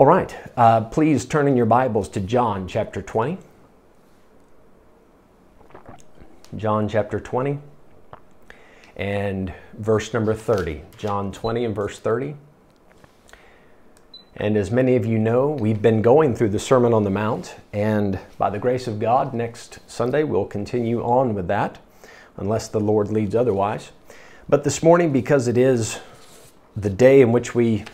All right, uh, please turn in your Bibles to John chapter 20. John chapter 20 and verse number 30. John 20 and verse 30. And as many of you know, we've been going through the Sermon on the Mount, and by the grace of God, next Sunday we'll continue on with that, unless the Lord leads otherwise. But this morning, because it is the day in which we,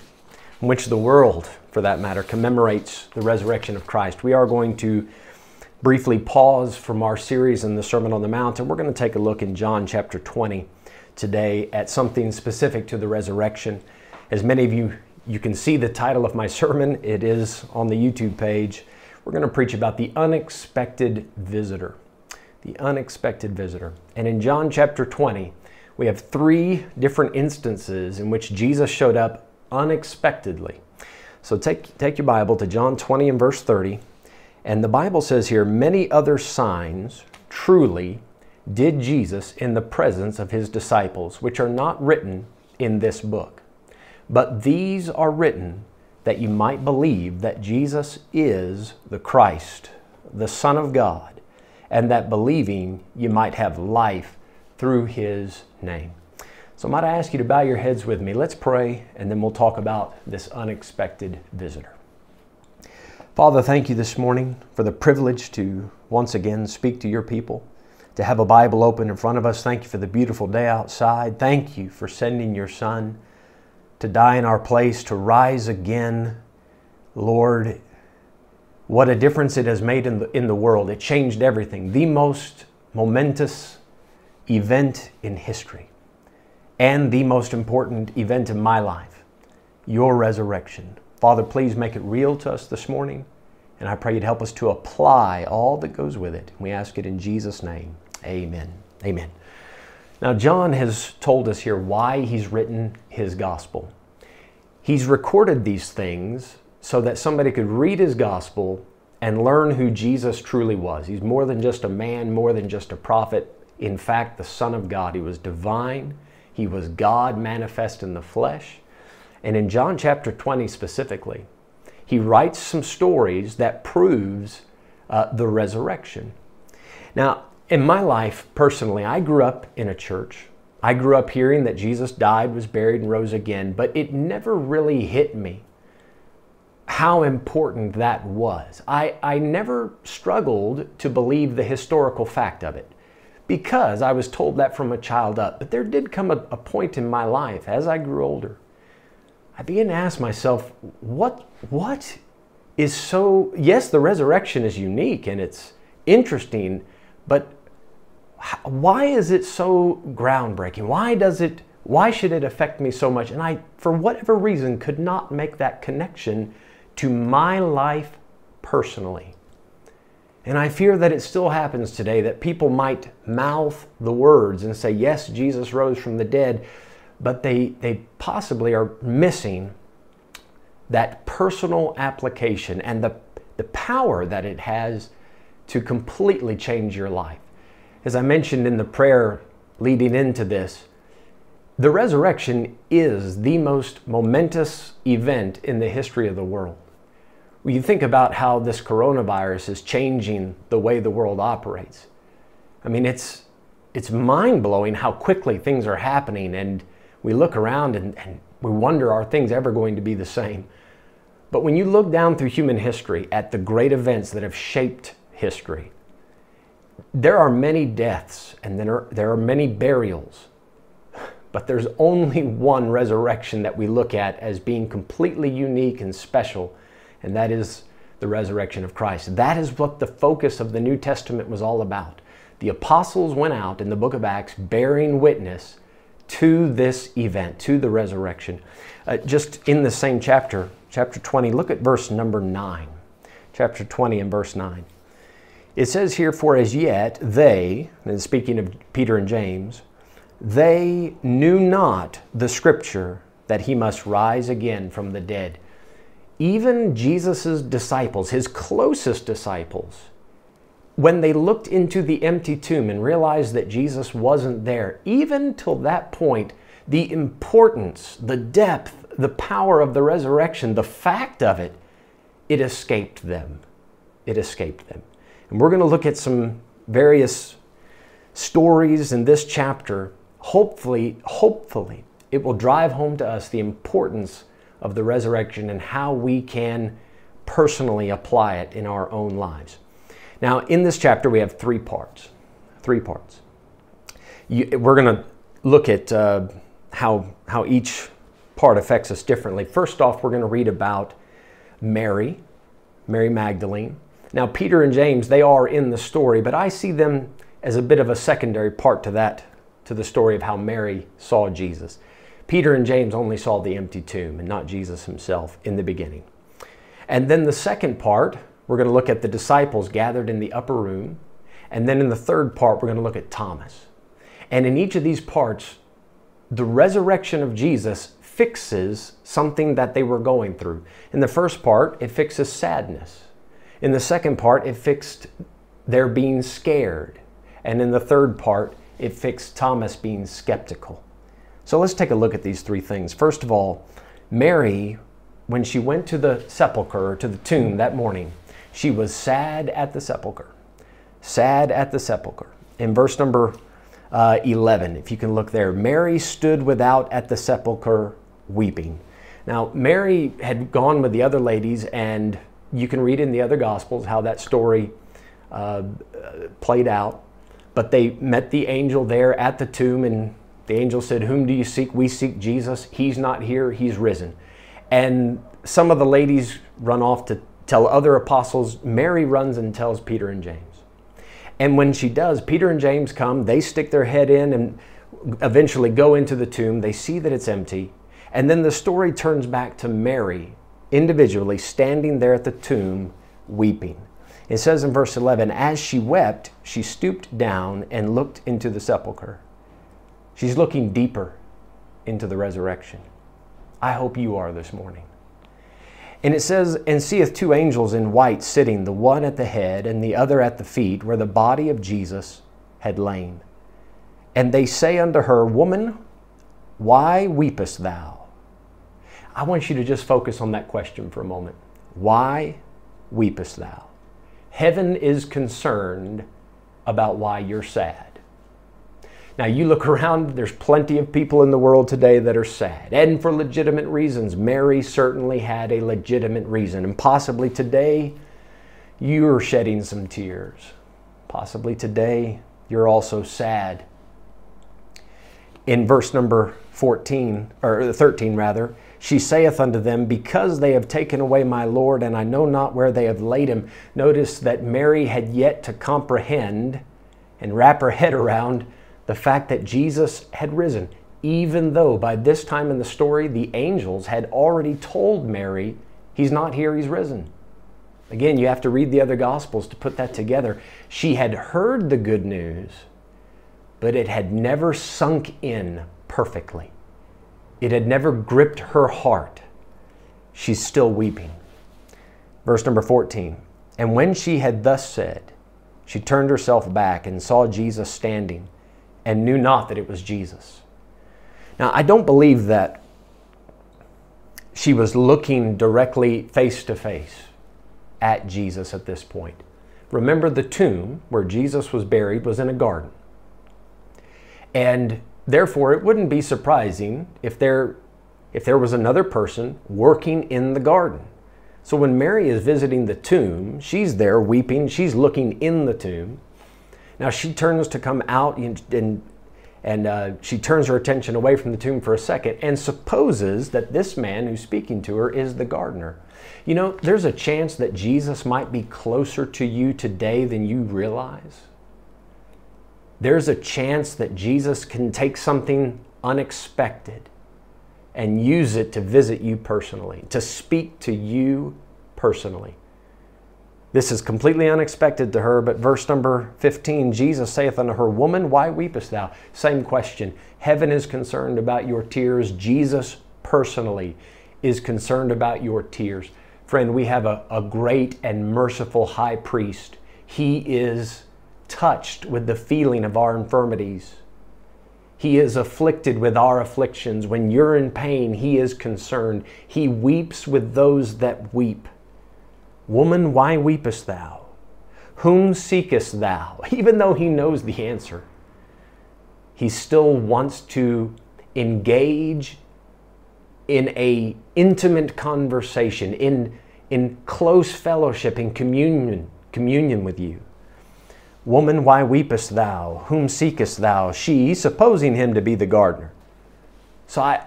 in which the world for that matter, commemorates the resurrection of Christ. We are going to briefly pause from our series in the Sermon on the Mount, and we're going to take a look in John chapter 20 today at something specific to the resurrection. As many of you, you can see the title of my sermon, it is on the YouTube page. We're going to preach about the unexpected visitor. The unexpected visitor. And in John chapter 20, we have three different instances in which Jesus showed up unexpectedly so take, take your Bible to John 20 and verse 30. And the Bible says here, many other signs truly did Jesus in the presence of his disciples, which are not written in this book. But these are written that you might believe that Jesus is the Christ, the Son of God, and that believing you might have life through his name. So might I ask you to bow your heads with me. Let's pray, and then we'll talk about this unexpected visitor. Father, thank you this morning for the privilege to once again speak to your people, to have a Bible open in front of us. Thank you for the beautiful day outside. Thank you for sending your Son to die in our place, to rise again. Lord, what a difference it has made in the, in the world. It changed everything. The most momentous event in history and the most important event in my life, your resurrection. Father, please make it real to us this morning, and I pray you'd help us to apply all that goes with it. We ask it in Jesus' name. Amen. Amen. Now, John has told us here why he's written his gospel. He's recorded these things so that somebody could read his gospel and learn who Jesus truly was. He's more than just a man, more than just a prophet. In fact, the Son of God. He was divine, he was God manifest in the flesh. And in John chapter 20 specifically, he writes some stories that proves uh, the resurrection. Now, in my life personally, I grew up in a church. I grew up hearing that Jesus died, was buried, and rose again, but it never really hit me how important that was. I, I never struggled to believe the historical fact of it because I was told that from a child up. But there did come a, a point in my life as I grew older. I began to ask myself, what, what is so, yes, the resurrection is unique and it's interesting, but why is it so groundbreaking? Why does it, why should it affect me so much? And I, for whatever reason, could not make that connection to my life personally. And I fear that it still happens today that people might mouth the words and say, Yes, Jesus rose from the dead, but they, they possibly are missing that personal application and the, the power that it has to completely change your life. As I mentioned in the prayer leading into this, the resurrection is the most momentous event in the history of the world. You think about how this coronavirus is changing the way the world operates, I mean, it's, it's mind blowing how quickly things are happening. And we look around and, and we wonder are things ever going to be the same? But when you look down through human history at the great events that have shaped history, there are many deaths and there are, there are many burials, but there's only one resurrection that we look at as being completely unique and special, and that is the resurrection of Christ. That is what the focus of the New Testament was all about. The apostles went out in the book of Acts bearing witness to this event, to the resurrection. Uh, just in the same chapter, chapter 20, look at verse number 9. Chapter 20 and verse 9. It says here, For as yet they, and speaking of Peter and James, they knew not the scripture that he must rise again from the dead even Jesus' disciples, his closest disciples, when they looked into the empty tomb and realized that Jesus wasn't there, even till that point, the importance, the depth, the power of the resurrection, the fact of it it escaped them. It escaped them. And we're going to look at some various stories in this chapter. Hopefully, hopefully, it will drive home to us the importance of the resurrection and how we can personally apply it in our own lives. Now, in this chapter, we have three parts. Three parts. You, we're going to look at uh, how, how each part affects us differently. First off, we're going to read about Mary, Mary Magdalene. Now, Peter and James, they are in the story, but I see them as a bit of a secondary part to that, to the story of how Mary saw Jesus. Peter and James only saw the empty tomb and not Jesus himself in the beginning. And then the second part, we're going to look at the disciples gathered in the upper room. And then in the third part, we're going to look at Thomas. And in each of these parts, the resurrection of Jesus fixes something that they were going through. In the first part, it fixes sadness. In the second part, it fixed their being scared. And in the third part, it fixed Thomas being skeptical. So let's take a look at these three things. First of all, Mary, when she went to the sepulchre, to the tomb that morning, she was sad at the sepulchre. Sad at the sepulchre. In verse number uh, 11, if you can look there, Mary stood without at the sepulchre weeping. Now, Mary had gone with the other ladies, and you can read in the other Gospels how that story uh, played out. But they met the angel there at the tomb, and the angel said, Whom do you seek? We seek Jesus. He's not here, he's risen. And some of the ladies run off to tell other apostles. Mary runs and tells Peter and James. And when she does, Peter and James come, they stick their head in and eventually go into the tomb. They see that it's empty. And then the story turns back to Mary individually standing there at the tomb weeping. It says in verse 11, As she wept, she stooped down and looked into the sepulchre. She's looking deeper into the resurrection. I hope you are this morning. And it says, And seeth two angels in white sitting, the one at the head and the other at the feet, where the body of Jesus had lain. And they say unto her, Woman, why weepest thou? I want you to just focus on that question for a moment. Why weepest thou? Heaven is concerned about why you're sad. Now, you look around, there's plenty of people in the world today that are sad, and for legitimate reasons. Mary certainly had a legitimate reason, and possibly today you're shedding some tears. Possibly today you're also sad. In verse number 14, or 13 rather, she saith unto them, Because they have taken away my Lord, and I know not where they have laid him. Notice that Mary had yet to comprehend and wrap her head around the fact that Jesus had risen, even though by this time in the story, the angels had already told Mary, He's not here, He's risen. Again, you have to read the other Gospels to put that together. She had heard the good news, but it had never sunk in perfectly. It had never gripped her heart. She's still weeping. Verse number 14. And when she had thus said, she turned herself back and saw Jesus standing and knew not that it was Jesus. Now, I don't believe that she was looking directly face to face at Jesus at this point. Remember, the tomb where Jesus was buried was in a garden. And therefore, it wouldn't be surprising if there, if there was another person working in the garden. So when Mary is visiting the tomb, she's there weeping, she's looking in the tomb. Now she turns to come out and, and, and uh, she turns her attention away from the tomb for a second and supposes that this man who's speaking to her is the gardener. You know, there's a chance that Jesus might be closer to you today than you realize. There's a chance that Jesus can take something unexpected and use it to visit you personally, to speak to you personally. This is completely unexpected to her, but verse number 15 Jesus saith unto her, Woman, why weepest thou? Same question. Heaven is concerned about your tears. Jesus personally is concerned about your tears. Friend, we have a, a great and merciful high priest. He is touched with the feeling of our infirmities. He is afflicted with our afflictions. When you're in pain, He is concerned. He weeps with those that weep. Woman, why weepest thou? Whom seekest thou? Even though he knows the answer, he still wants to engage in a intimate conversation, in, in close fellowship, in communion, communion with you. Woman, why weepest thou? Whom seekest thou? She, supposing him to be the gardener. So I,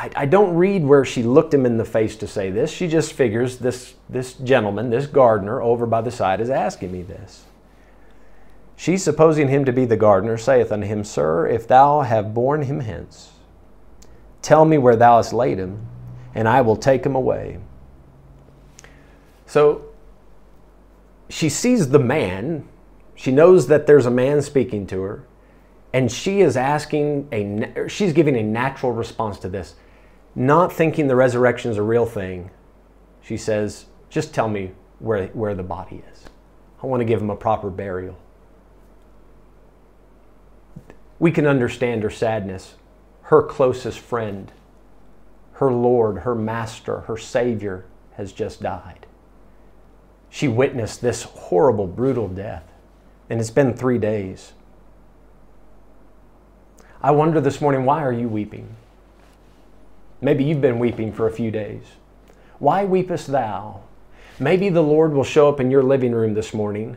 I, I, don't read where she looked him in the face to say this. She just figures this, this gentleman, this gardener over by the side, is asking me this. She, supposing him to be the gardener, saith unto him, Sir, if thou have borne him hence, tell me where thou hast laid him, and I will take him away. So she sees the man she knows that there's a man speaking to her, and she is asking a she's giving a natural response to this, not thinking the resurrection is a real thing. She says, "Just tell me where where the body is. I want to give him a proper burial." We can understand her sadness. Her closest friend, her Lord, her Master, her Savior has just died. She witnessed this horrible, brutal death. And it's been three days. I wonder this morning, why are you weeping? Maybe you've been weeping for a few days. Why weepest thou? Maybe the Lord will show up in your living room this morning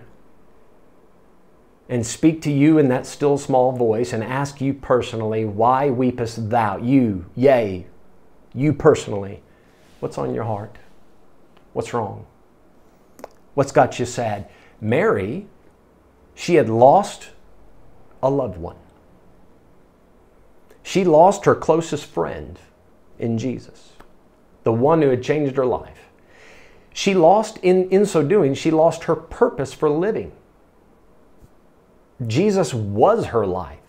and speak to you in that still small voice and ask you personally, Why weepest thou? You, yea, you personally. What's on your heart? What's wrong? What's got you sad? Mary she had lost a loved one. She lost her closest friend in Jesus, the one who had changed her life. She lost, in, in so doing, she lost her purpose for living. Jesus was her life.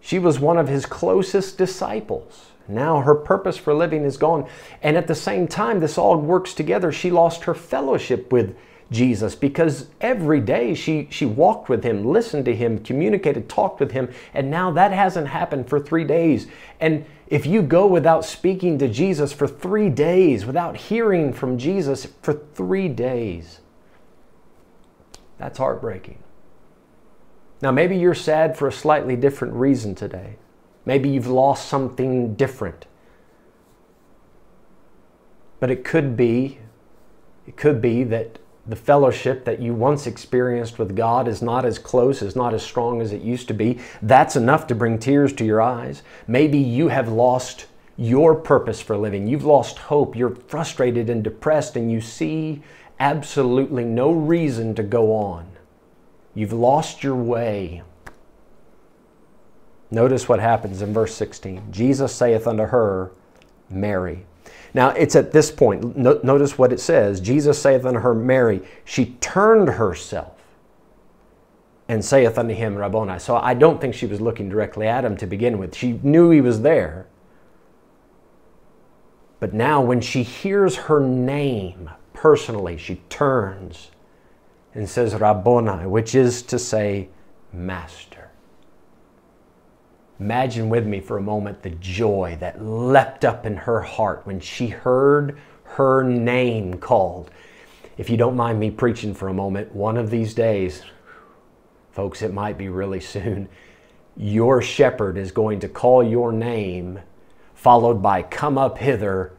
She was one of his closest disciples. Now her purpose for living is gone. And at the same time, this all works together. She lost her fellowship with Jesus because every day she, she walked with him, listened to him, communicated, talked with him, and now that hasn't happened for three days. And if you go without speaking to Jesus for three days, without hearing from Jesus for three days, that's heartbreaking. Now, maybe you're sad for a slightly different reason today. Maybe you've lost something different. But it could be, it could be that the fellowship that you once experienced with God is not as close, is not as strong as it used to be. That's enough to bring tears to your eyes. Maybe you have lost your purpose for living. You've lost hope. You're frustrated and depressed, and you see absolutely no reason to go on. You've lost your way. Notice what happens in verse 16. Jesus saith unto her, Mary. Now, it's at this point, no, notice what it says Jesus saith unto her, Mary, she turned herself and saith unto him, Rabboni. So I don't think she was looking directly at him to begin with. She knew he was there. But now, when she hears her name personally, she turns and says, Rabboni, which is to say, Master. Imagine with me for a moment the joy that leapt up in her heart when she heard her name called. If you don't mind me preaching for a moment, one of these days, folks, it might be really soon, your shepherd is going to call your name, followed by come up hither,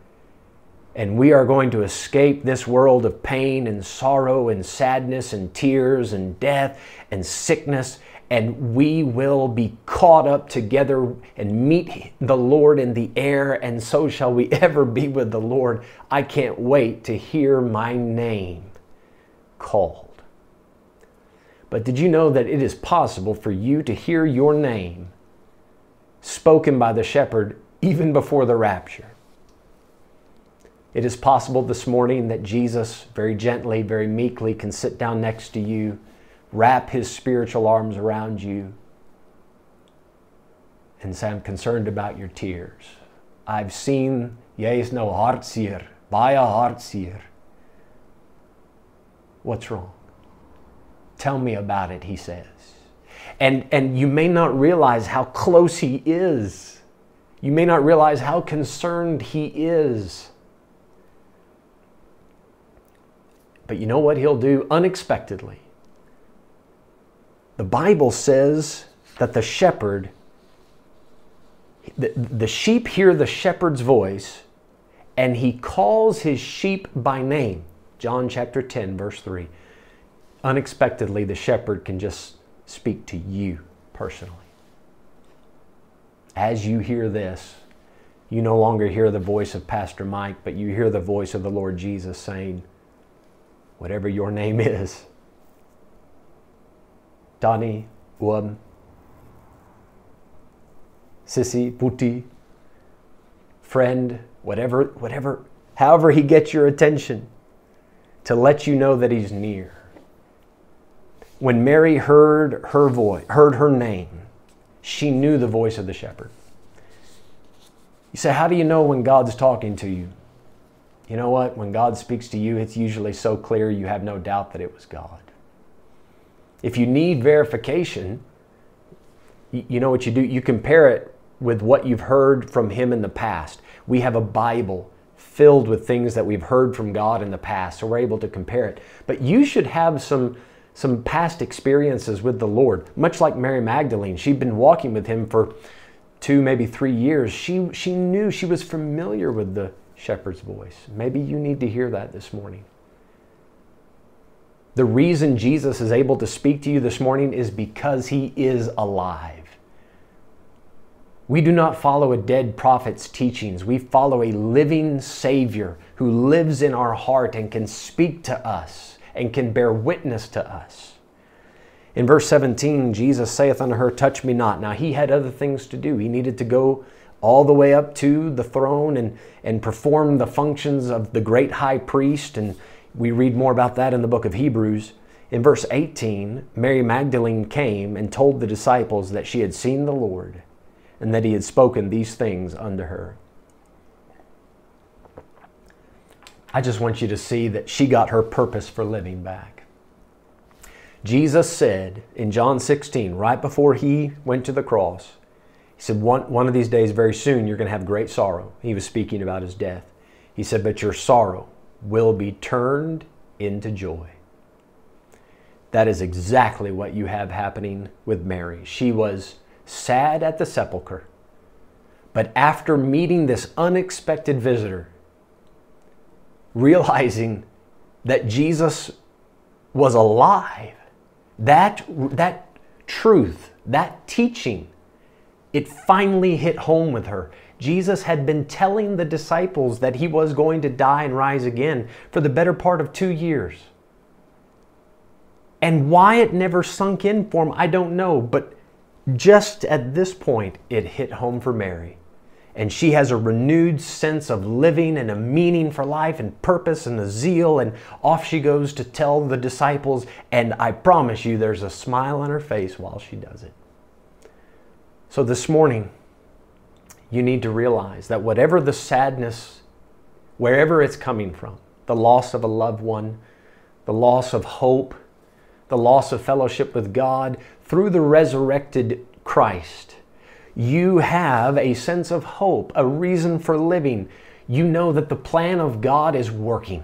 and we are going to escape this world of pain and sorrow and sadness and tears and death and sickness and we will be caught up together and meet the Lord in the air, and so shall we ever be with the Lord. I can't wait to hear my name called. But did you know that it is possible for you to hear your name spoken by the shepherd even before the rapture? It is possible this morning that Jesus, very gently, very meekly, can sit down next to you wrap his spiritual arms around you and say, I'm concerned about your tears. I've seen, yes, no hartzier, by a hartzier. What's wrong? Tell me about it, he says. And, and you may not realize how close he is. You may not realize how concerned he is. But you know what he'll do unexpectedly? The Bible says that the shepherd, the, the sheep hear the shepherd's voice and he calls his sheep by name. John chapter 10, verse 3. Unexpectedly, the shepherd can just speak to you personally. As you hear this, you no longer hear the voice of Pastor Mike, but you hear the voice of the Lord Jesus saying, Whatever your name is, Dani, Uam, Sissy, Puti, friend, whatever, whatever, however he gets your attention, to let you know that he's near. When Mary heard her voice, heard her name, she knew the voice of the shepherd. You say, How do you know when God's talking to you? You know what? When God speaks to you, it's usually so clear you have no doubt that it was God. If you need verification, you know what you do? You compare it with what you've heard from Him in the past. We have a Bible filled with things that we've heard from God in the past, so we're able to compare it. But you should have some some past experiences with the Lord, much like Mary Magdalene. She'd been walking with him for two, maybe three years. She she knew she was familiar with the shepherd's voice. Maybe you need to hear that this morning. The reason Jesus is able to speak to you this morning is because he is alive. We do not follow a dead prophet's teachings. We follow a living Savior who lives in our heart and can speak to us and can bear witness to us. In verse 17, Jesus saith unto her, Touch me not. Now, he had other things to do. He needed to go all the way up to the throne and, and perform the functions of the great high priest and we read more about that in the book of Hebrews. In verse 18, Mary Magdalene came and told the disciples that she had seen the Lord and that he had spoken these things unto her. I just want you to see that she got her purpose for living back. Jesus said in John 16, right before he went to the cross, he said, One, one of these days, very soon, you're going to have great sorrow. He was speaking about his death. He said, But your sorrow will be turned into joy. That is exactly what you have happening with Mary. She was sad at the sepulchre, but after meeting this unexpected visitor, realizing that Jesus was alive, that, that truth, that teaching, it finally hit home with her. Jesus had been telling the disciples that he was going to die and rise again for the better part of two years. And why it never sunk in for him, I don't know. But just at this point, it hit home for Mary. And she has a renewed sense of living and a meaning for life and purpose and a zeal. And off she goes to tell the disciples. And I promise you, there's a smile on her face while she does it. So this morning, you need to realize that whatever the sadness, wherever it's coming from, the loss of a loved one, the loss of hope, the loss of fellowship with God, through the resurrected Christ, you have a sense of hope, a reason for living. You know that the plan of God is working.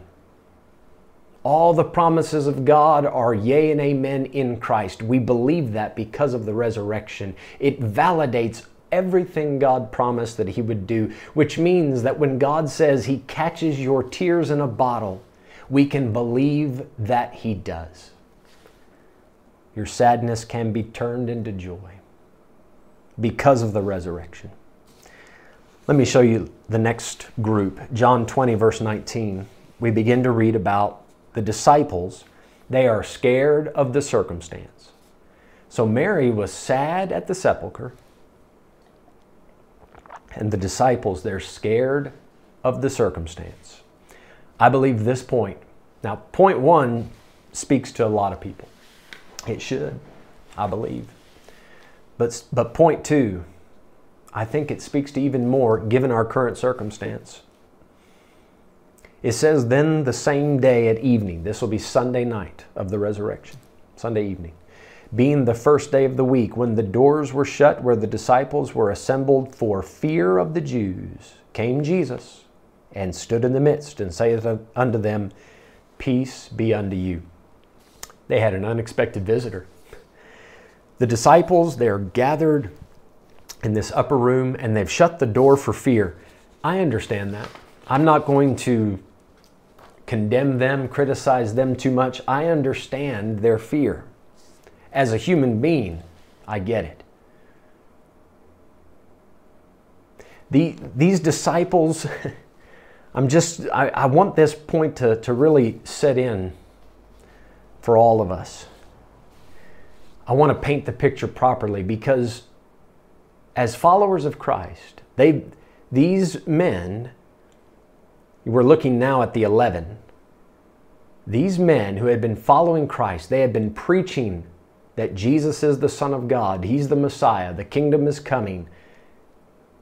All the promises of God are yea and amen in Christ. We believe that because of the resurrection. It validates everything God promised that He would do, which means that when God says He catches your tears in a bottle, we can believe that He does. Your sadness can be turned into joy because of the resurrection. Let me show you the next group. John 20, verse 19. We begin to read about the disciples. They are scared of the circumstance. So Mary was sad at the sepulchre and the disciples, they're scared of the circumstance. I believe this point. Now, point one speaks to a lot of people. It should, I believe. But, but point two, I think it speaks to even more given our current circumstance. It says, then the same day at evening, this will be Sunday night of the resurrection, Sunday evening being the first day of the week, when the doors were shut where the disciples were assembled for fear of the Jews, came Jesus and stood in the midst and saith unto them, Peace be unto you. They had an unexpected visitor. The disciples, they're gathered in this upper room and they've shut the door for fear. I understand that. I'm not going to condemn them, criticize them too much. I understand their fear. As a human being, I get it. The, these disciples, I'm just, I, I want this point to, to really set in for all of us. I want to paint the picture properly because as followers of Christ, they, these men, we're looking now at the 11, these men who had been following Christ, they had been preaching that Jesus is the Son of God, He's the Messiah, the kingdom is coming.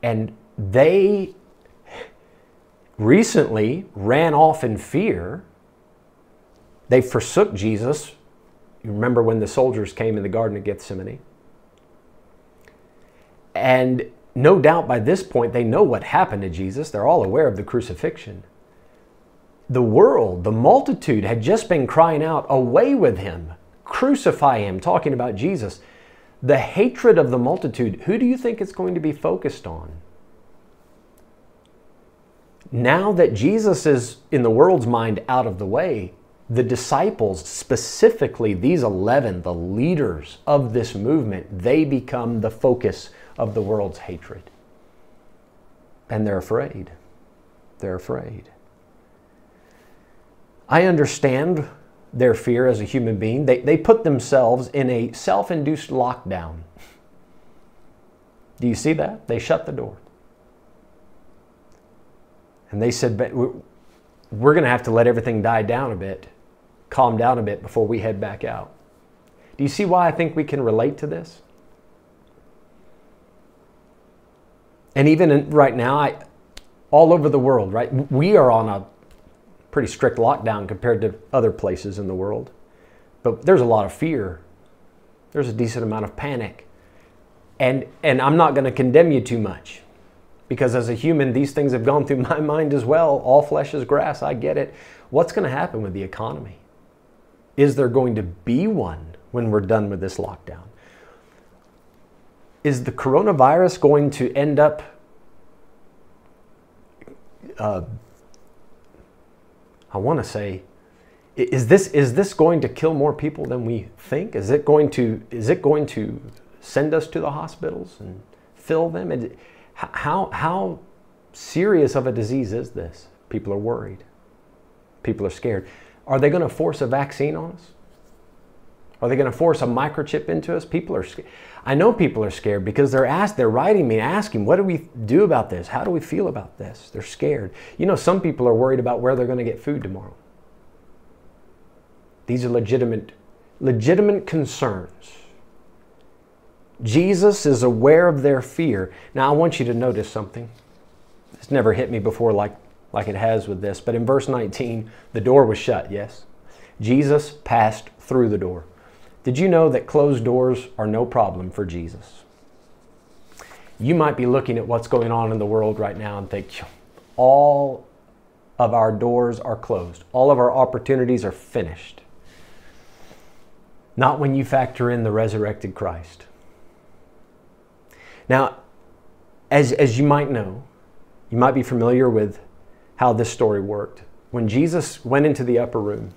And they recently ran off in fear. They forsook Jesus. You remember when the soldiers came in the Garden of Gethsemane? And no doubt by this point they know what happened to Jesus. They're all aware of the crucifixion. The world, the multitude had just been crying out, Away with him, crucify him, talking about Jesus. The hatred of the multitude, who do you think it's going to be focused on? Now that Jesus is, in the world's mind, out of the way, the disciples, specifically these 11, the leaders of this movement, they become the focus of the world's hatred. And they're afraid. They're afraid. I understand their fear as a human being. They, they put themselves in a self induced lockdown. Do you see that? They shut the door. And they said, We're going to have to let everything die down a bit, calm down a bit before we head back out. Do you see why I think we can relate to this? And even right now, I, all over the world, right, we are on a pretty strict lockdown compared to other places in the world. But there's a lot of fear. There's a decent amount of panic. And, and I'm not going to condemn you too much because as a human, these things have gone through my mind as well. All flesh is grass. I get it. What's going to happen with the economy? Is there going to be one when we're done with this lockdown? is the coronavirus going to end up uh, I want to say is this is this going to kill more people than we think? Is it going to is it going to send us to the hospitals and fill them? And how how serious of a disease is this? People are worried. People are scared. Are they going to force a vaccine on us? Are they going to force a microchip into us? People are scared. I know people are scared because they're asked, they're writing me asking, what do we do about this? How do we feel about this? They're scared. You know, some people are worried about where they're going to get food tomorrow. These are legitimate, legitimate concerns. Jesus is aware of their fear. Now, I want you to notice something. It's never hit me before like, like it has with this, but in verse 19, the door was shut, yes? Jesus passed through the door. Did you know that closed doors are no problem for Jesus? You might be looking at what's going on in the world right now and think, all of our doors are closed, all of our opportunities are finished. Not when you factor in the resurrected Christ. Now, as, as you might know, you might be familiar with how this story worked. When Jesus went into the upper room,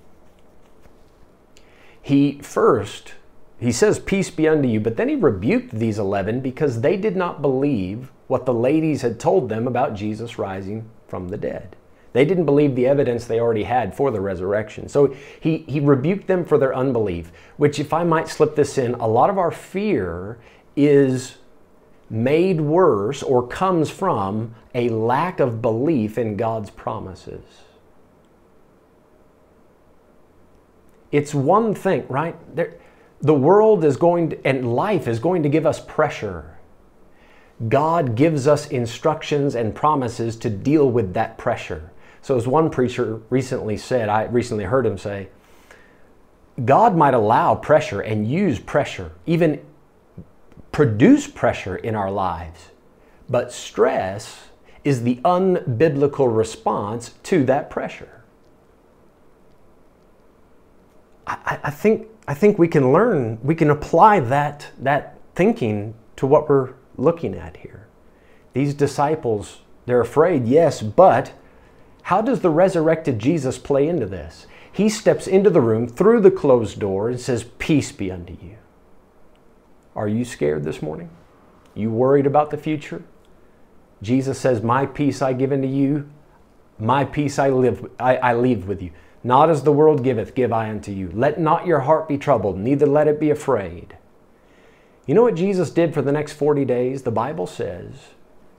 he first, he says, Peace be unto you, but then he rebuked these 11 because they did not believe what the ladies had told them about Jesus rising from the dead. They didn't believe the evidence they already had for the resurrection. So he, he rebuked them for their unbelief, which, if I might slip this in, a lot of our fear is made worse or comes from a lack of belief in God's promises. It's one thing, right? There, the world is going to, and life is going to give us pressure. God gives us instructions and promises to deal with that pressure. So, as one preacher recently said, I recently heard him say, God might allow pressure and use pressure, even produce pressure in our lives, but stress is the unbiblical response to that pressure. I, think, I think we can learn, we can apply that, that thinking to what we're looking at here. These disciples, they're afraid, yes, but how does the resurrected Jesus play into this? He steps into the room through the closed door and says, Peace be unto you. Are you scared this morning? You worried about the future? Jesus says, My peace I give unto you, my peace I, live, I, I leave with you. Not as the world giveth, give I unto you. Let not your heart be troubled, neither let it be afraid. You know what Jesus did for the next 40 days? The Bible says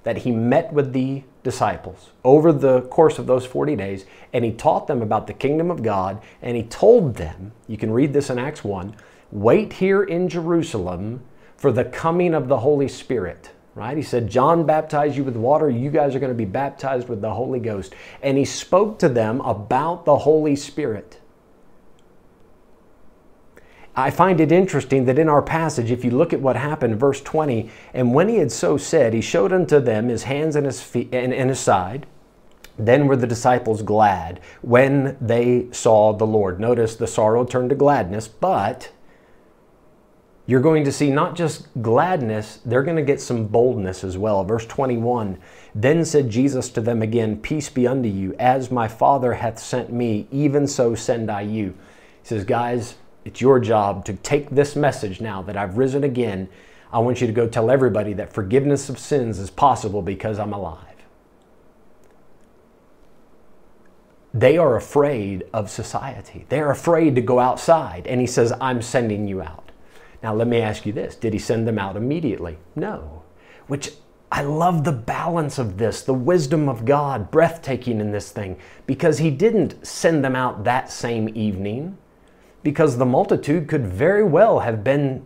that he met with the disciples over the course of those 40 days and he taught them about the kingdom of God and he told them, you can read this in Acts 1, wait here in Jerusalem for the coming of the Holy Spirit. Right? He said, John baptized you with water. You guys are going to be baptized with the Holy Ghost. And he spoke to them about the Holy Spirit. I find it interesting that in our passage, if you look at what happened, verse 20, and when he had so said, he showed unto them his hands and his feet and, and his side. Then were the disciples glad when they saw the Lord. Notice the sorrow turned to gladness, but you're going to see not just gladness, they're going to get some boldness as well. Verse 21 Then said Jesus to them again, Peace be unto you, as my Father hath sent me, even so send I you. He says, Guys, it's your job to take this message now that I've risen again. I want you to go tell everybody that forgiveness of sins is possible because I'm alive. They are afraid of society. They're afraid to go outside. And he says, I'm sending you out. Now, let me ask you this Did he send them out immediately? No. Which I love the balance of this, the wisdom of God, breathtaking in this thing, because he didn't send them out that same evening because the multitude could very well have been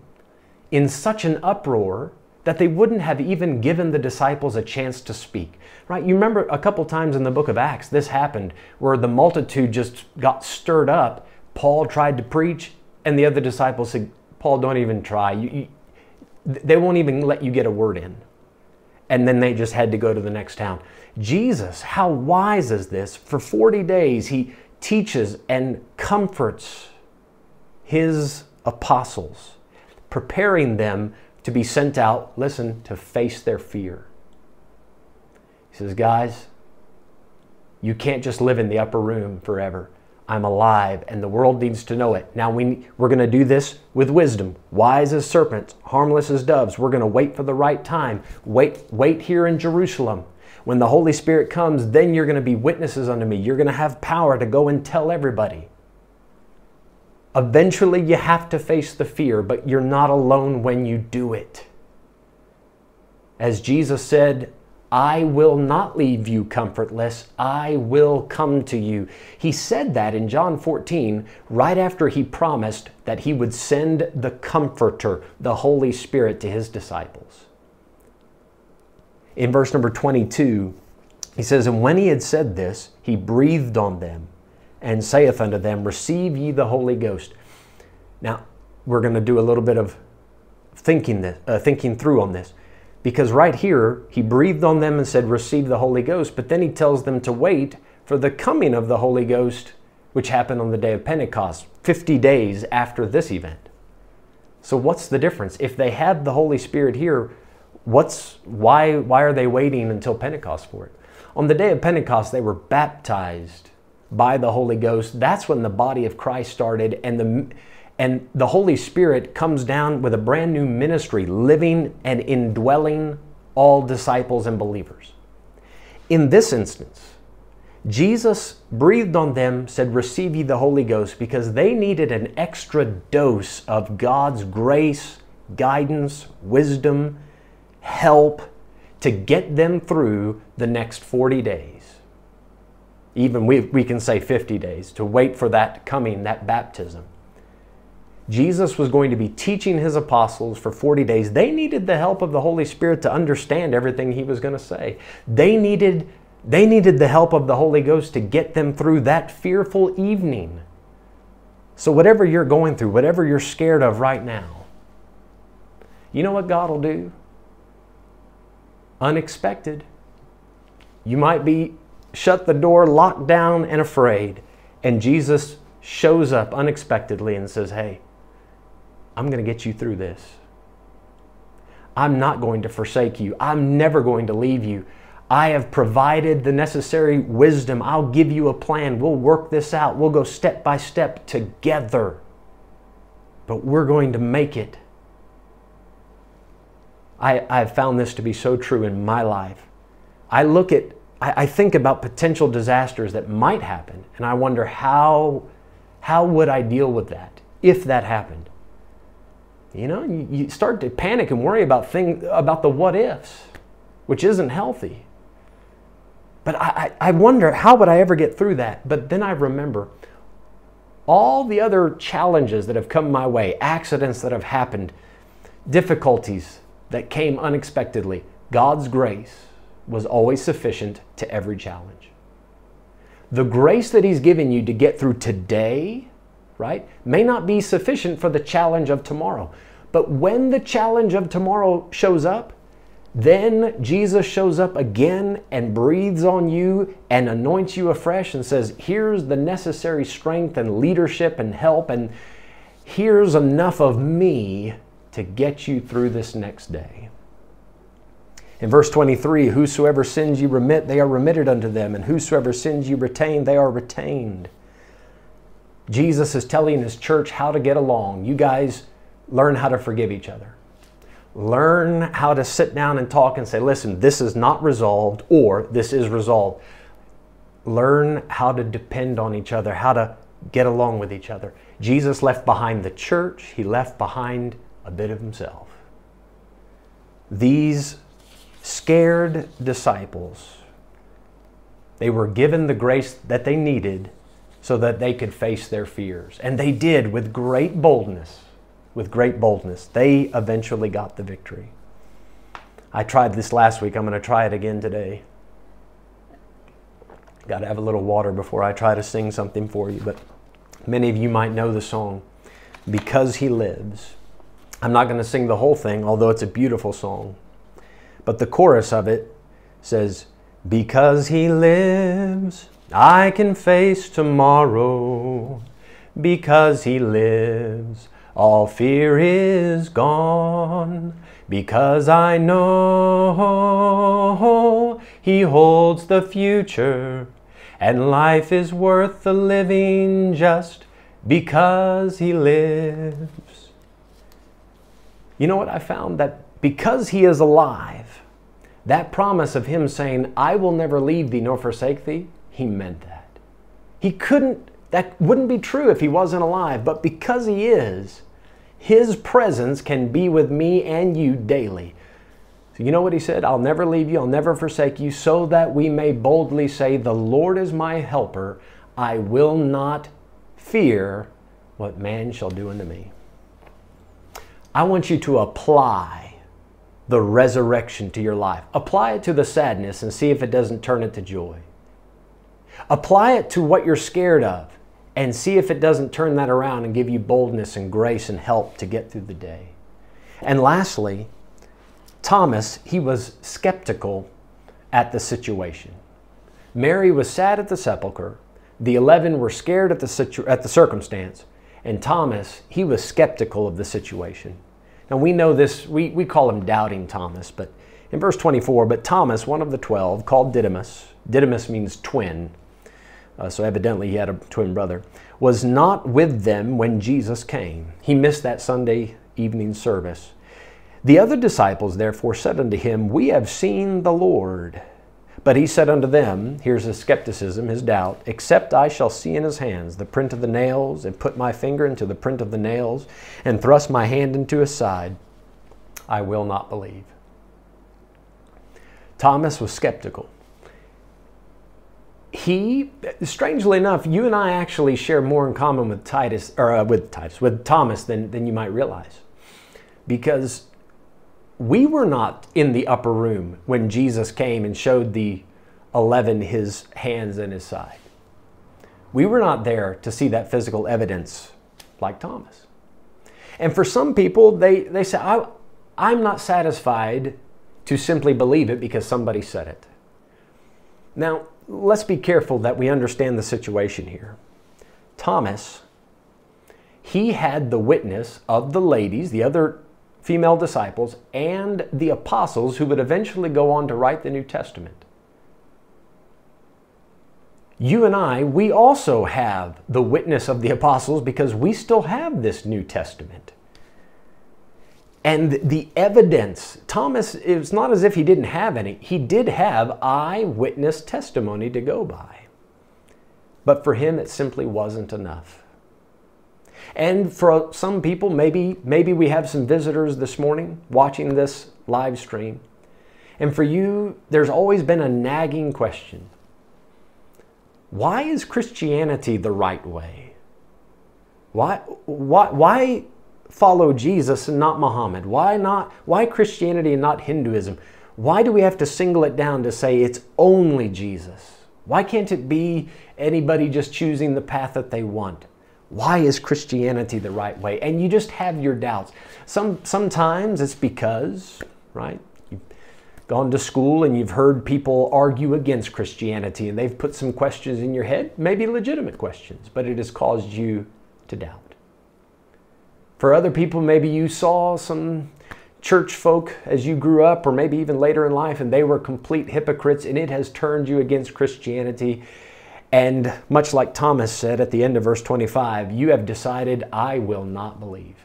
in such an uproar that they wouldn't have even given the disciples a chance to speak. Right? You remember a couple times in the book of Acts this happened where the multitude just got stirred up. Paul tried to preach and the other disciples said, "Paul, don't even try. You, you, they won't even let you get a word in." And then they just had to go to the next town. Jesus, how wise is this? For 40 days he teaches and comforts his apostles, preparing them to be sent out, listen, to face their fear. He says, Guys, you can't just live in the upper room forever. I'm alive and the world needs to know it. Now we, we're going to do this with wisdom, wise as serpents, harmless as doves. We're going to wait for the right time. Wait, wait here in Jerusalem. When the Holy Spirit comes, then you're going to be witnesses unto me. You're going to have power to go and tell everybody. Eventually, you have to face the fear, but you're not alone when you do it. As Jesus said, I will not leave you comfortless. I will come to you. He said that in John 14, right after he promised that he would send the Comforter, the Holy Spirit, to his disciples. In verse number 22, he says, And when he had said this, he breathed on them and saith unto them, Receive ye the Holy Ghost. Now, we're going to do a little bit of thinking, this, uh, thinking through on this. Because right here, he breathed on them and said, Receive the Holy Ghost. But then he tells them to wait for the coming of the Holy Ghost, which happened on the day of Pentecost, 50 days after this event. So, what's the difference? If they had the Holy Spirit here, what's, why, why are they waiting until Pentecost for it? On the day of Pentecost, they were baptized by the Holy Ghost. That's when the body of Christ started, and the and the Holy Spirit comes down with a brand new ministry, living and indwelling all disciples and believers. In this instance, Jesus breathed on them, said, Receive ye the Holy Ghost, because they needed an extra dose of God's grace, guidance, wisdom, help to get them through the next 40 days even we, we can say 50 days, to wait for that coming, that baptism. Jesus was going to be teaching his apostles for 40 days. They needed the help of the Holy Spirit to understand everything he was going to say. They needed, they needed the help of the Holy Ghost to get them through that fearful evening. So, whatever you're going through, whatever you're scared of right now, you know what God will do? Unexpected. You might be shut the door, locked down, and afraid. And Jesus shows up unexpectedly and says, Hey, I'm going to get you through this. I'm not going to forsake you. I'm never going to leave you. I have provided the necessary wisdom. I'll give you a plan. We'll work this out. We'll go step by step together. But we're going to make it. I, I've found this to be so true in my life. I look at, I, I think about potential disasters that might happen, and I wonder how, how would I deal with that if that happened? You know, you, you start to panic and worry about thing, about the what ifs, which isn't healthy. But I, I wonder how would I ever get through that? But then I remember all the other challenges that have come my way, accidents that have happened, difficulties that came unexpectedly. God's grace was always sufficient to every challenge. The grace that He's given you to get through today, right, may not be sufficient for the challenge of tomorrow. But when the challenge of tomorrow shows up, then Jesus shows up again and breathes on you and anoints you afresh and says, Here's the necessary strength and leadership and help, and here's enough of me to get you through this next day. In verse 23, whosoever sins you remit, they are remitted unto them, and whosoever sins you retain, they are retained. Jesus is telling his church how to get along. You guys learn how to forgive each other. Learn how to sit down and talk and say, listen, this is not resolved or this is resolved. Learn how to depend on each other, how to get along with each other. Jesus left behind the church, he left behind a bit of himself. These scared disciples, they were given the grace that they needed so that they could face their fears. And they did with great boldness with great boldness. They eventually got the victory. I tried this last week. I'm going to try it again today. Got to have a little water before I try to sing something for you, but many of you might know the song, Because He Lives. I'm not going to sing the whole thing, although it's a beautiful song. But the chorus of it says, Because He lives, I can face tomorrow. Because He lives, all fear is gone because I know He holds the future and life is worth the living just because He lives. You know what I found? That because He is alive, that promise of Him saying, I will never leave thee nor forsake thee, He meant that. He couldn't, that wouldn't be true if He wasn't alive, but because He is, his presence can be with me and you daily. So you know what he said? I'll never leave you, I'll never forsake you, so that we may boldly say, The Lord is my helper. I will not fear what man shall do unto me. I want you to apply the resurrection to your life. Apply it to the sadness and see if it doesn't turn it to joy. Apply it to what you're scared of and see if it doesn't turn that around and give you boldness and grace and help to get through the day. And lastly, Thomas, he was skeptical at the situation. Mary was sad at the sepulchre. The eleven were scared at the, situ- at the circumstance. And Thomas, he was skeptical of the situation. Now we know this, we, we call him doubting Thomas, but in verse 24, but Thomas, one of the twelve, called Didymus, Didymus means twin, uh, so evidently he had a twin brother, was not with them when Jesus came. He missed that Sunday evening service. The other disciples therefore said unto him, We have seen the Lord. But he said unto them, here's his skepticism, his doubt, except I shall see in his hands the print of the nails, and put my finger into the print of the nails, and thrust my hand into his side, I will not believe. Thomas was skeptical he, strangely enough, you and I actually share more in common with Titus, or uh, with Titus, with Thomas than, than you might realize. Because we were not in the upper room when Jesus came and showed the 11 his hands and his side. We were not there to see that physical evidence like Thomas. And for some people, they, they say, I, I'm not satisfied to simply believe it because somebody said it. Now, let's be careful that we understand the situation here. Thomas, he had the witness of the ladies, the other female disciples, and the apostles who would eventually go on to write the New Testament. You and I, we also have the witness of the apostles because we still have this New Testament. And the evidence, Thomas, it's not as if he didn't have any. He did have eyewitness testimony to go by. But for him, it simply wasn't enough. And for some people, maybe, maybe we have some visitors this morning watching this live stream. And for you, there's always been a nagging question Why is Christianity the right way? Why, why, why follow Jesus and not Muhammad? Why not? Why Christianity and not Hinduism? Why do we have to single it down to say it's only Jesus? Why can't it be anybody just choosing the path that they want? Why is Christianity the right way? And you just have your doubts. Some, sometimes it's because, right, you've gone to school and you've heard people argue against Christianity and they've put some questions in your head, maybe legitimate questions, but it has caused you to doubt. For other people, maybe you saw some church folk as you grew up, or maybe even later in life, and they were complete hypocrites, and it has turned you against Christianity. And much like Thomas said at the end of verse 25, you have decided, I will not believe.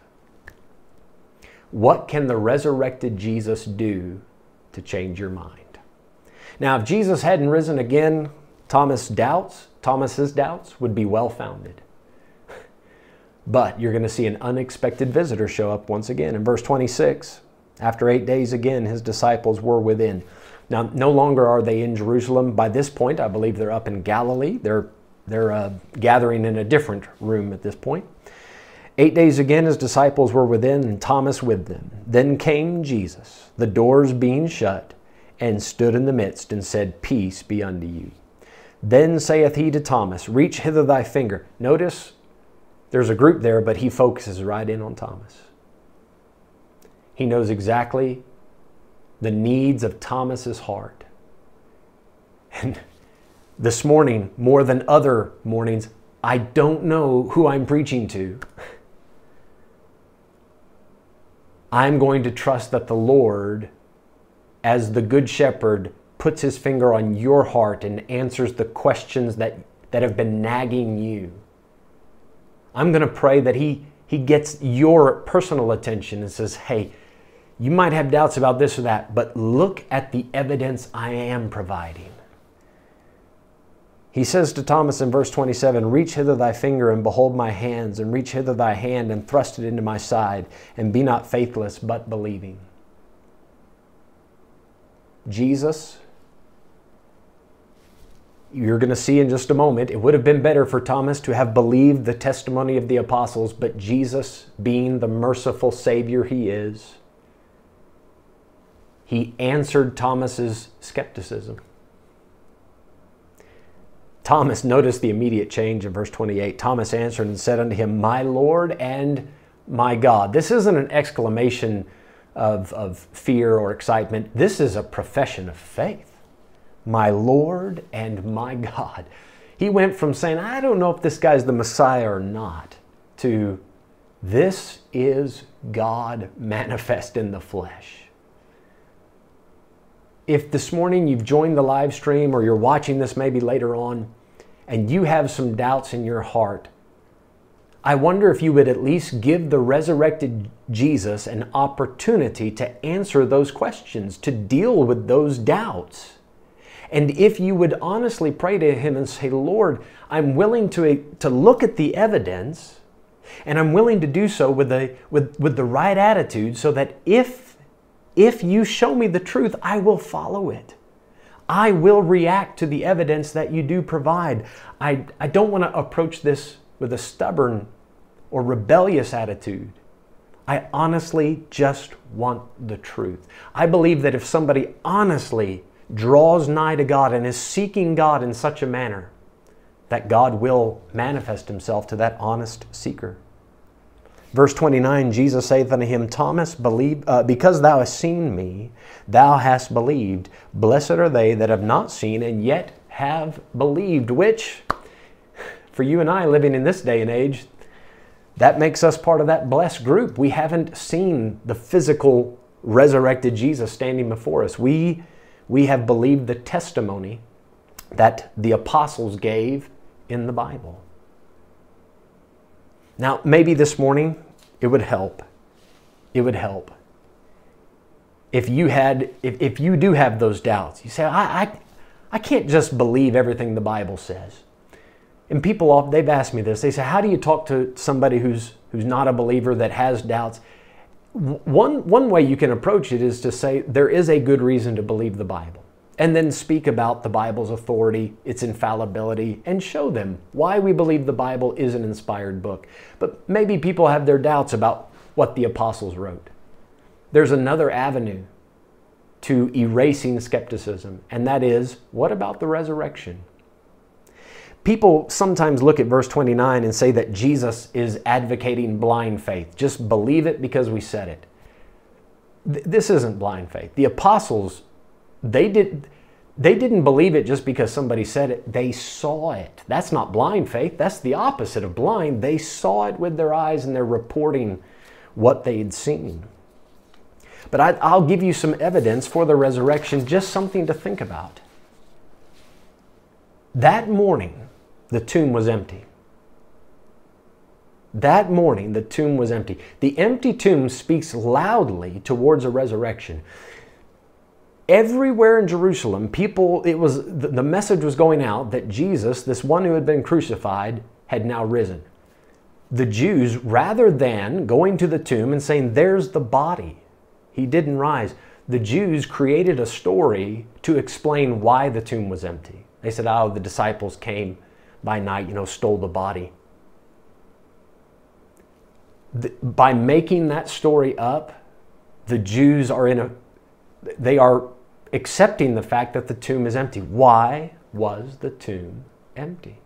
What can the resurrected Jesus do to change your mind? Now, if Jesus hadn't risen again, Thomas' doubts, Thomas's doubts would be well founded. But you're going to see an unexpected visitor show up once again. In verse 26, after eight days again, his disciples were within. Now, no longer are they in Jerusalem. By this point, I believe they're up in Galilee. They're, they're uh, gathering in a different room at this point. Eight days again, his disciples were within, and Thomas with them. Then came Jesus, the doors being shut, and stood in the midst, and said, Peace be unto you. Then saith he to Thomas, Reach hither thy finger. Notice there's a group there, but he focuses right in on Thomas. He knows exactly the needs of Thomas's heart. And this morning, more than other mornings, I don't know who I'm preaching to. I'm going to trust that the Lord, as the Good Shepherd, puts his finger on your heart and answers the questions that, that have been nagging you. I'm going to pray that he, he gets your personal attention and says, hey, you might have doubts about this or that, but look at the evidence I am providing. He says to Thomas in verse 27 Reach hither thy finger and behold my hands, and reach hither thy hand and thrust it into my side, and be not faithless but believing. Jesus, you're going to see in just a moment, it would have been better for Thomas to have believed the testimony of the apostles, but Jesus, being the merciful Savior he is, he answered Thomas's skepticism. Thomas, noticed the immediate change in verse 28. Thomas answered and said unto him, My Lord and my God. This isn't an exclamation of, of fear or excitement. This is a profession of faith. My Lord and my God. He went from saying, I don't know if this guy's the Messiah or not, to this is God manifest in the flesh if this morning you've joined the live stream or you're watching this maybe later on and you have some doubts in your heart, I wonder if you would at least give the resurrected Jesus an opportunity to answer those questions, to deal with those doubts. And if you would honestly pray to Him and say, Lord, I'm willing to, to look at the evidence and I'm willing to do so with, a, with, with the right attitude so that if if you show me the truth, I will follow it. I will react to the evidence that you do provide. I, I don't want to approach this with a stubborn or rebellious attitude. I honestly just want the truth. I believe that if somebody honestly draws nigh to God and is seeking God in such a manner, that God will manifest himself to that honest seeker. Verse 29 Jesus saith unto him, Thomas, believe, uh, because thou hast seen me, thou hast believed. Blessed are they that have not seen and yet have believed. Which, for you and I living in this day and age, that makes us part of that blessed group. We haven't seen the physical resurrected Jesus standing before us. We, we have believed the testimony that the apostles gave in the Bible. Now, maybe this morning it would help. It would help. If you had, if, if you do have those doubts, you say, I, I, I can't just believe everything the Bible says. And people, they've asked me this. They say, How do you talk to somebody who's, who's not a believer that has doubts? One, one way you can approach it is to say, There is a good reason to believe the Bible. And then speak about the Bible's authority, its infallibility, and show them why we believe the Bible is an inspired book. But maybe people have their doubts about what the apostles wrote. There's another avenue to erasing skepticism, and that is what about the resurrection? People sometimes look at verse 29 and say that Jesus is advocating blind faith. Just believe it because we said it. Th- this isn't blind faith. The apostles, they did they didn't believe it just because somebody said it. They saw it. That's not blind faith. That's the opposite of blind. They saw it with their eyes and they're reporting what they'd seen. But I, will give you some evidence for the resurrection, just something to think about. That morning, the tomb was empty. That morning, the tomb was empty. The empty tomb speaks loudly towards a resurrection. Everywhere in Jerusalem, people, it was, the message was going out that Jesus, this one who had been crucified, had now risen. The Jews, rather than going to the tomb and saying, There's the body, he didn't rise, the Jews created a story to explain why the tomb was empty. They said, Oh, the disciples came by night, you know, stole the body. The, by making that story up, the Jews are in a, they are accepting the fact that the tomb is empty. Why was the tomb empty?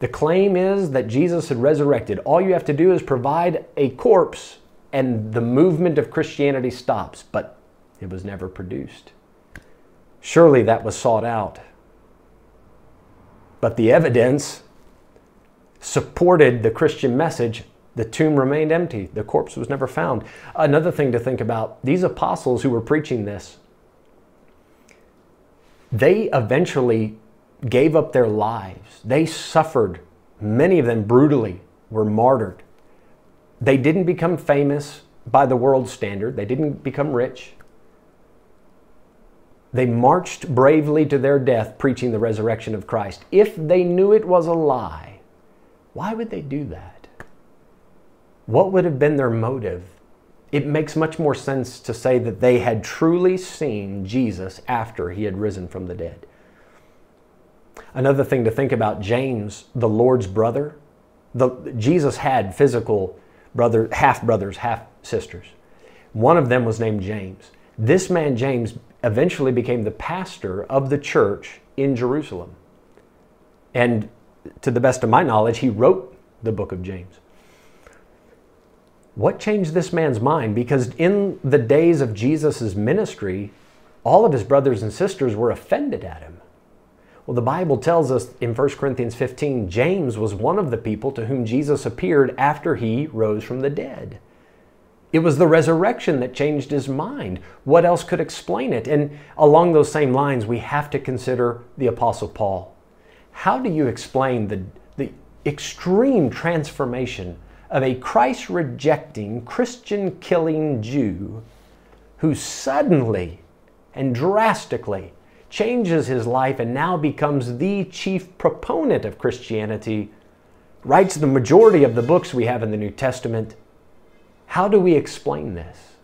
The claim is that Jesus had resurrected. All you have to do is provide a corpse and the movement of Christianity stops, but it was never produced. Surely that was sought out. But the evidence supported the Christian message. The tomb remained empty. The corpse was never found. Another thing to think about these apostles who were preaching this, they eventually gave up their lives. They suffered, many of them brutally were martyred. They didn't become famous by the world standard, they didn't become rich. They marched bravely to their death preaching the resurrection of Christ. If they knew it was a lie, why would they do that? What would have been their motive? It makes much more sense to say that they had truly seen Jesus after he had risen from the dead. Another thing to think about James, the Lord's brother. The, Jesus had physical brother, half brothers, half sisters. One of them was named James. This man, James, eventually became the pastor of the church in Jerusalem. And to the best of my knowledge, he wrote the book of James. What changed this man's mind? Because in the days of Jesus' ministry, all of his brothers and sisters were offended at him. Well, the Bible tells us in 1 Corinthians 15, James was one of the people to whom Jesus appeared after he rose from the dead. It was the resurrection that changed his mind. What else could explain it? And along those same lines, we have to consider the Apostle Paul. How do you explain the, the extreme transformation of a Christ rejecting, Christian killing Jew who suddenly and drastically changes his life and now becomes the chief proponent of Christianity, writes the majority of the books we have in the New Testament, how do we explain this?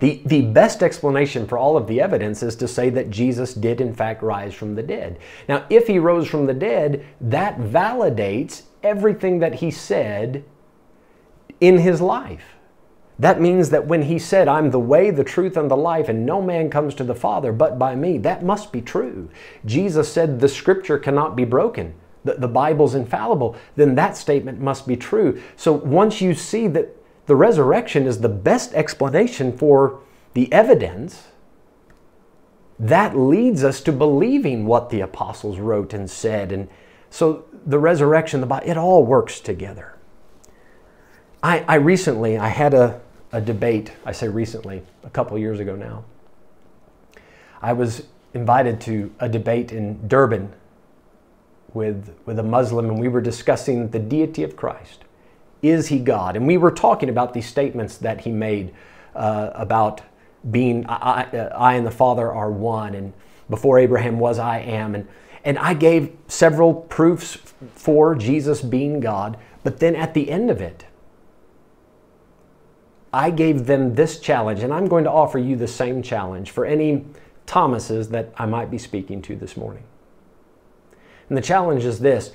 The, the best explanation for all of the evidence is to say that Jesus did, in fact, rise from the dead. Now, if he rose from the dead, that validates everything that he said in his life. That means that when he said, I'm the way, the truth, and the life, and no man comes to the Father but by me, that must be true. Jesus said, The scripture cannot be broken the, the Bible's infallible, then that statement must be true. So once you see that the resurrection is the best explanation for the evidence, that leads us to believing what the apostles wrote and said. And So the resurrection, the body, it all works together. I, I recently, I had a, a debate, I say recently, a couple years ago now. I was invited to a debate in Durban with, with a Muslim, and we were discussing the deity of Christ. Is he God? And we were talking about these statements that he made uh, about being I, I, and the Father are one, and before Abraham was, I am. And, and I gave several proofs for Jesus being God, but then at the end of it, I gave them this challenge, and I'm going to offer you the same challenge for any Thomases that I might be speaking to this morning. And the challenge is this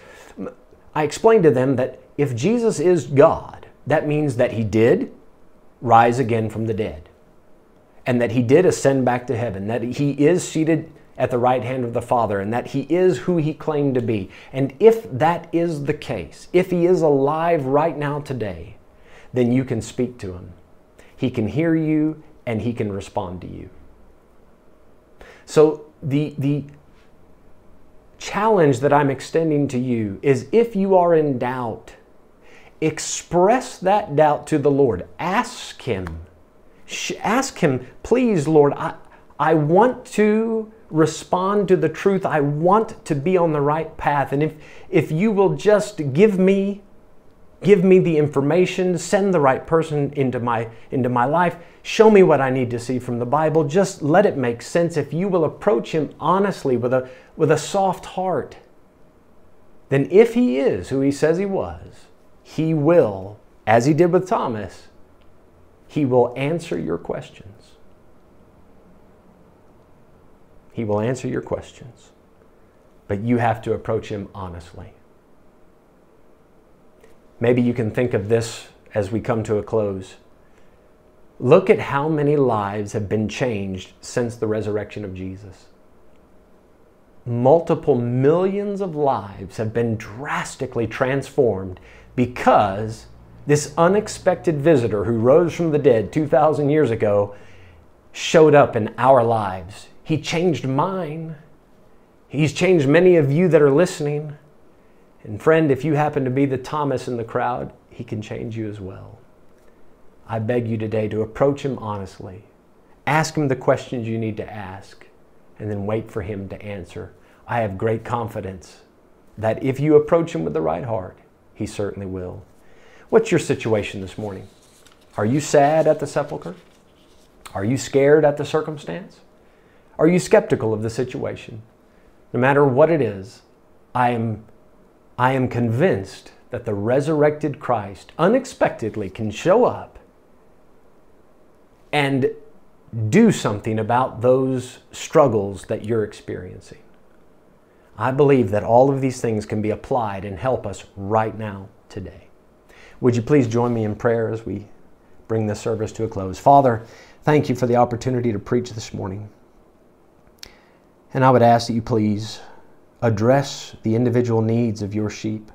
I explained to them that if Jesus is God, that means that he did rise again from the dead, and that he did ascend back to heaven, that he is seated at the right hand of the Father, and that he is who he claimed to be. And if that is the case, if he is alive right now today, then you can speak to him. He can hear you and he can respond to you. So the, the challenge that I'm extending to you is if you are in doubt, express that doubt to the Lord. Ask Him. Ask Him, please, Lord, I, I want to respond to the truth. I want to be on the right path. And if, if you will just give me give me the information, send the right person into my, into my life, show me what I need to see from the Bible. Just let it make sense. If you will approach Him honestly with a, with a soft heart, then if He is who He says He was, He will, as He did with Thomas, He will answer your questions. He will answer your questions. But you have to approach Him honestly. Maybe you can think of this as we come to a close. Look at how many lives have been changed since the resurrection of Jesus. Multiple millions of lives have been drastically transformed because this unexpected visitor who rose from the dead 2,000 years ago showed up in our lives. He changed mine. He's changed many of you that are listening. And friend, if you happen to be the Thomas in the crowd, he can change you as well. I beg you today to approach him honestly. Ask him the questions you need to ask, and then wait for him to answer. I have great confidence that if you approach him with the right heart, he certainly will. What's your situation this morning? Are you sad at the sepulchre? Are you scared at the circumstance? Are you skeptical of the situation? No matter what it is, I am I am convinced that the resurrected Christ unexpectedly can show up and do something about those struggles that you're experiencing. I believe that all of these things can be applied and help us right now, today. Would you please join me in prayer as we bring this service to a close? Father, thank you for the opportunity to preach this morning. And I would ask that you please address the individual needs of your sheep.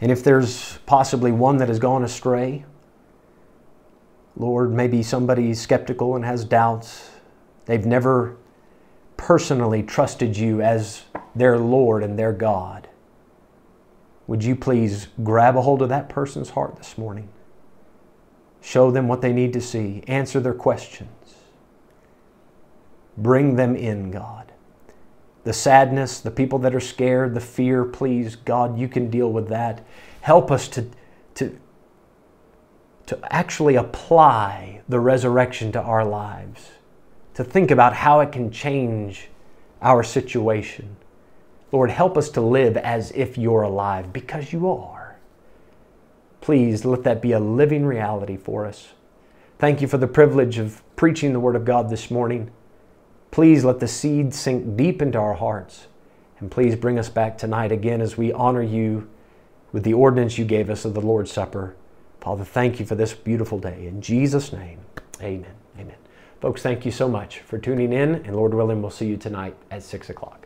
And if there's possibly one that has gone astray, Lord, maybe somebody's skeptical and has doubts. They've never personally trusted you as their Lord and their God. Would you please grab a hold of that person's heart this morning? Show them what they need to see, answer their questions. Bring them in, God the sadness, the people that are scared, the fear, please, God, you can deal with that. Help us to, to, to actually apply the resurrection to our lives, to think about how it can change our situation. Lord, help us to live as if you're alive because you are. Please let that be a living reality for us. Thank you for the privilege of preaching the Word of God this morning. Please let the seed sink deep into our hearts. And please bring us back tonight again as we honor you with the ordinance you gave us of the Lord's Supper. Father, thank you for this beautiful day. In Jesus' name, amen. Folks, thank you so much for tuning in, and Lord willing, we'll see you tonight at 6 o'clock.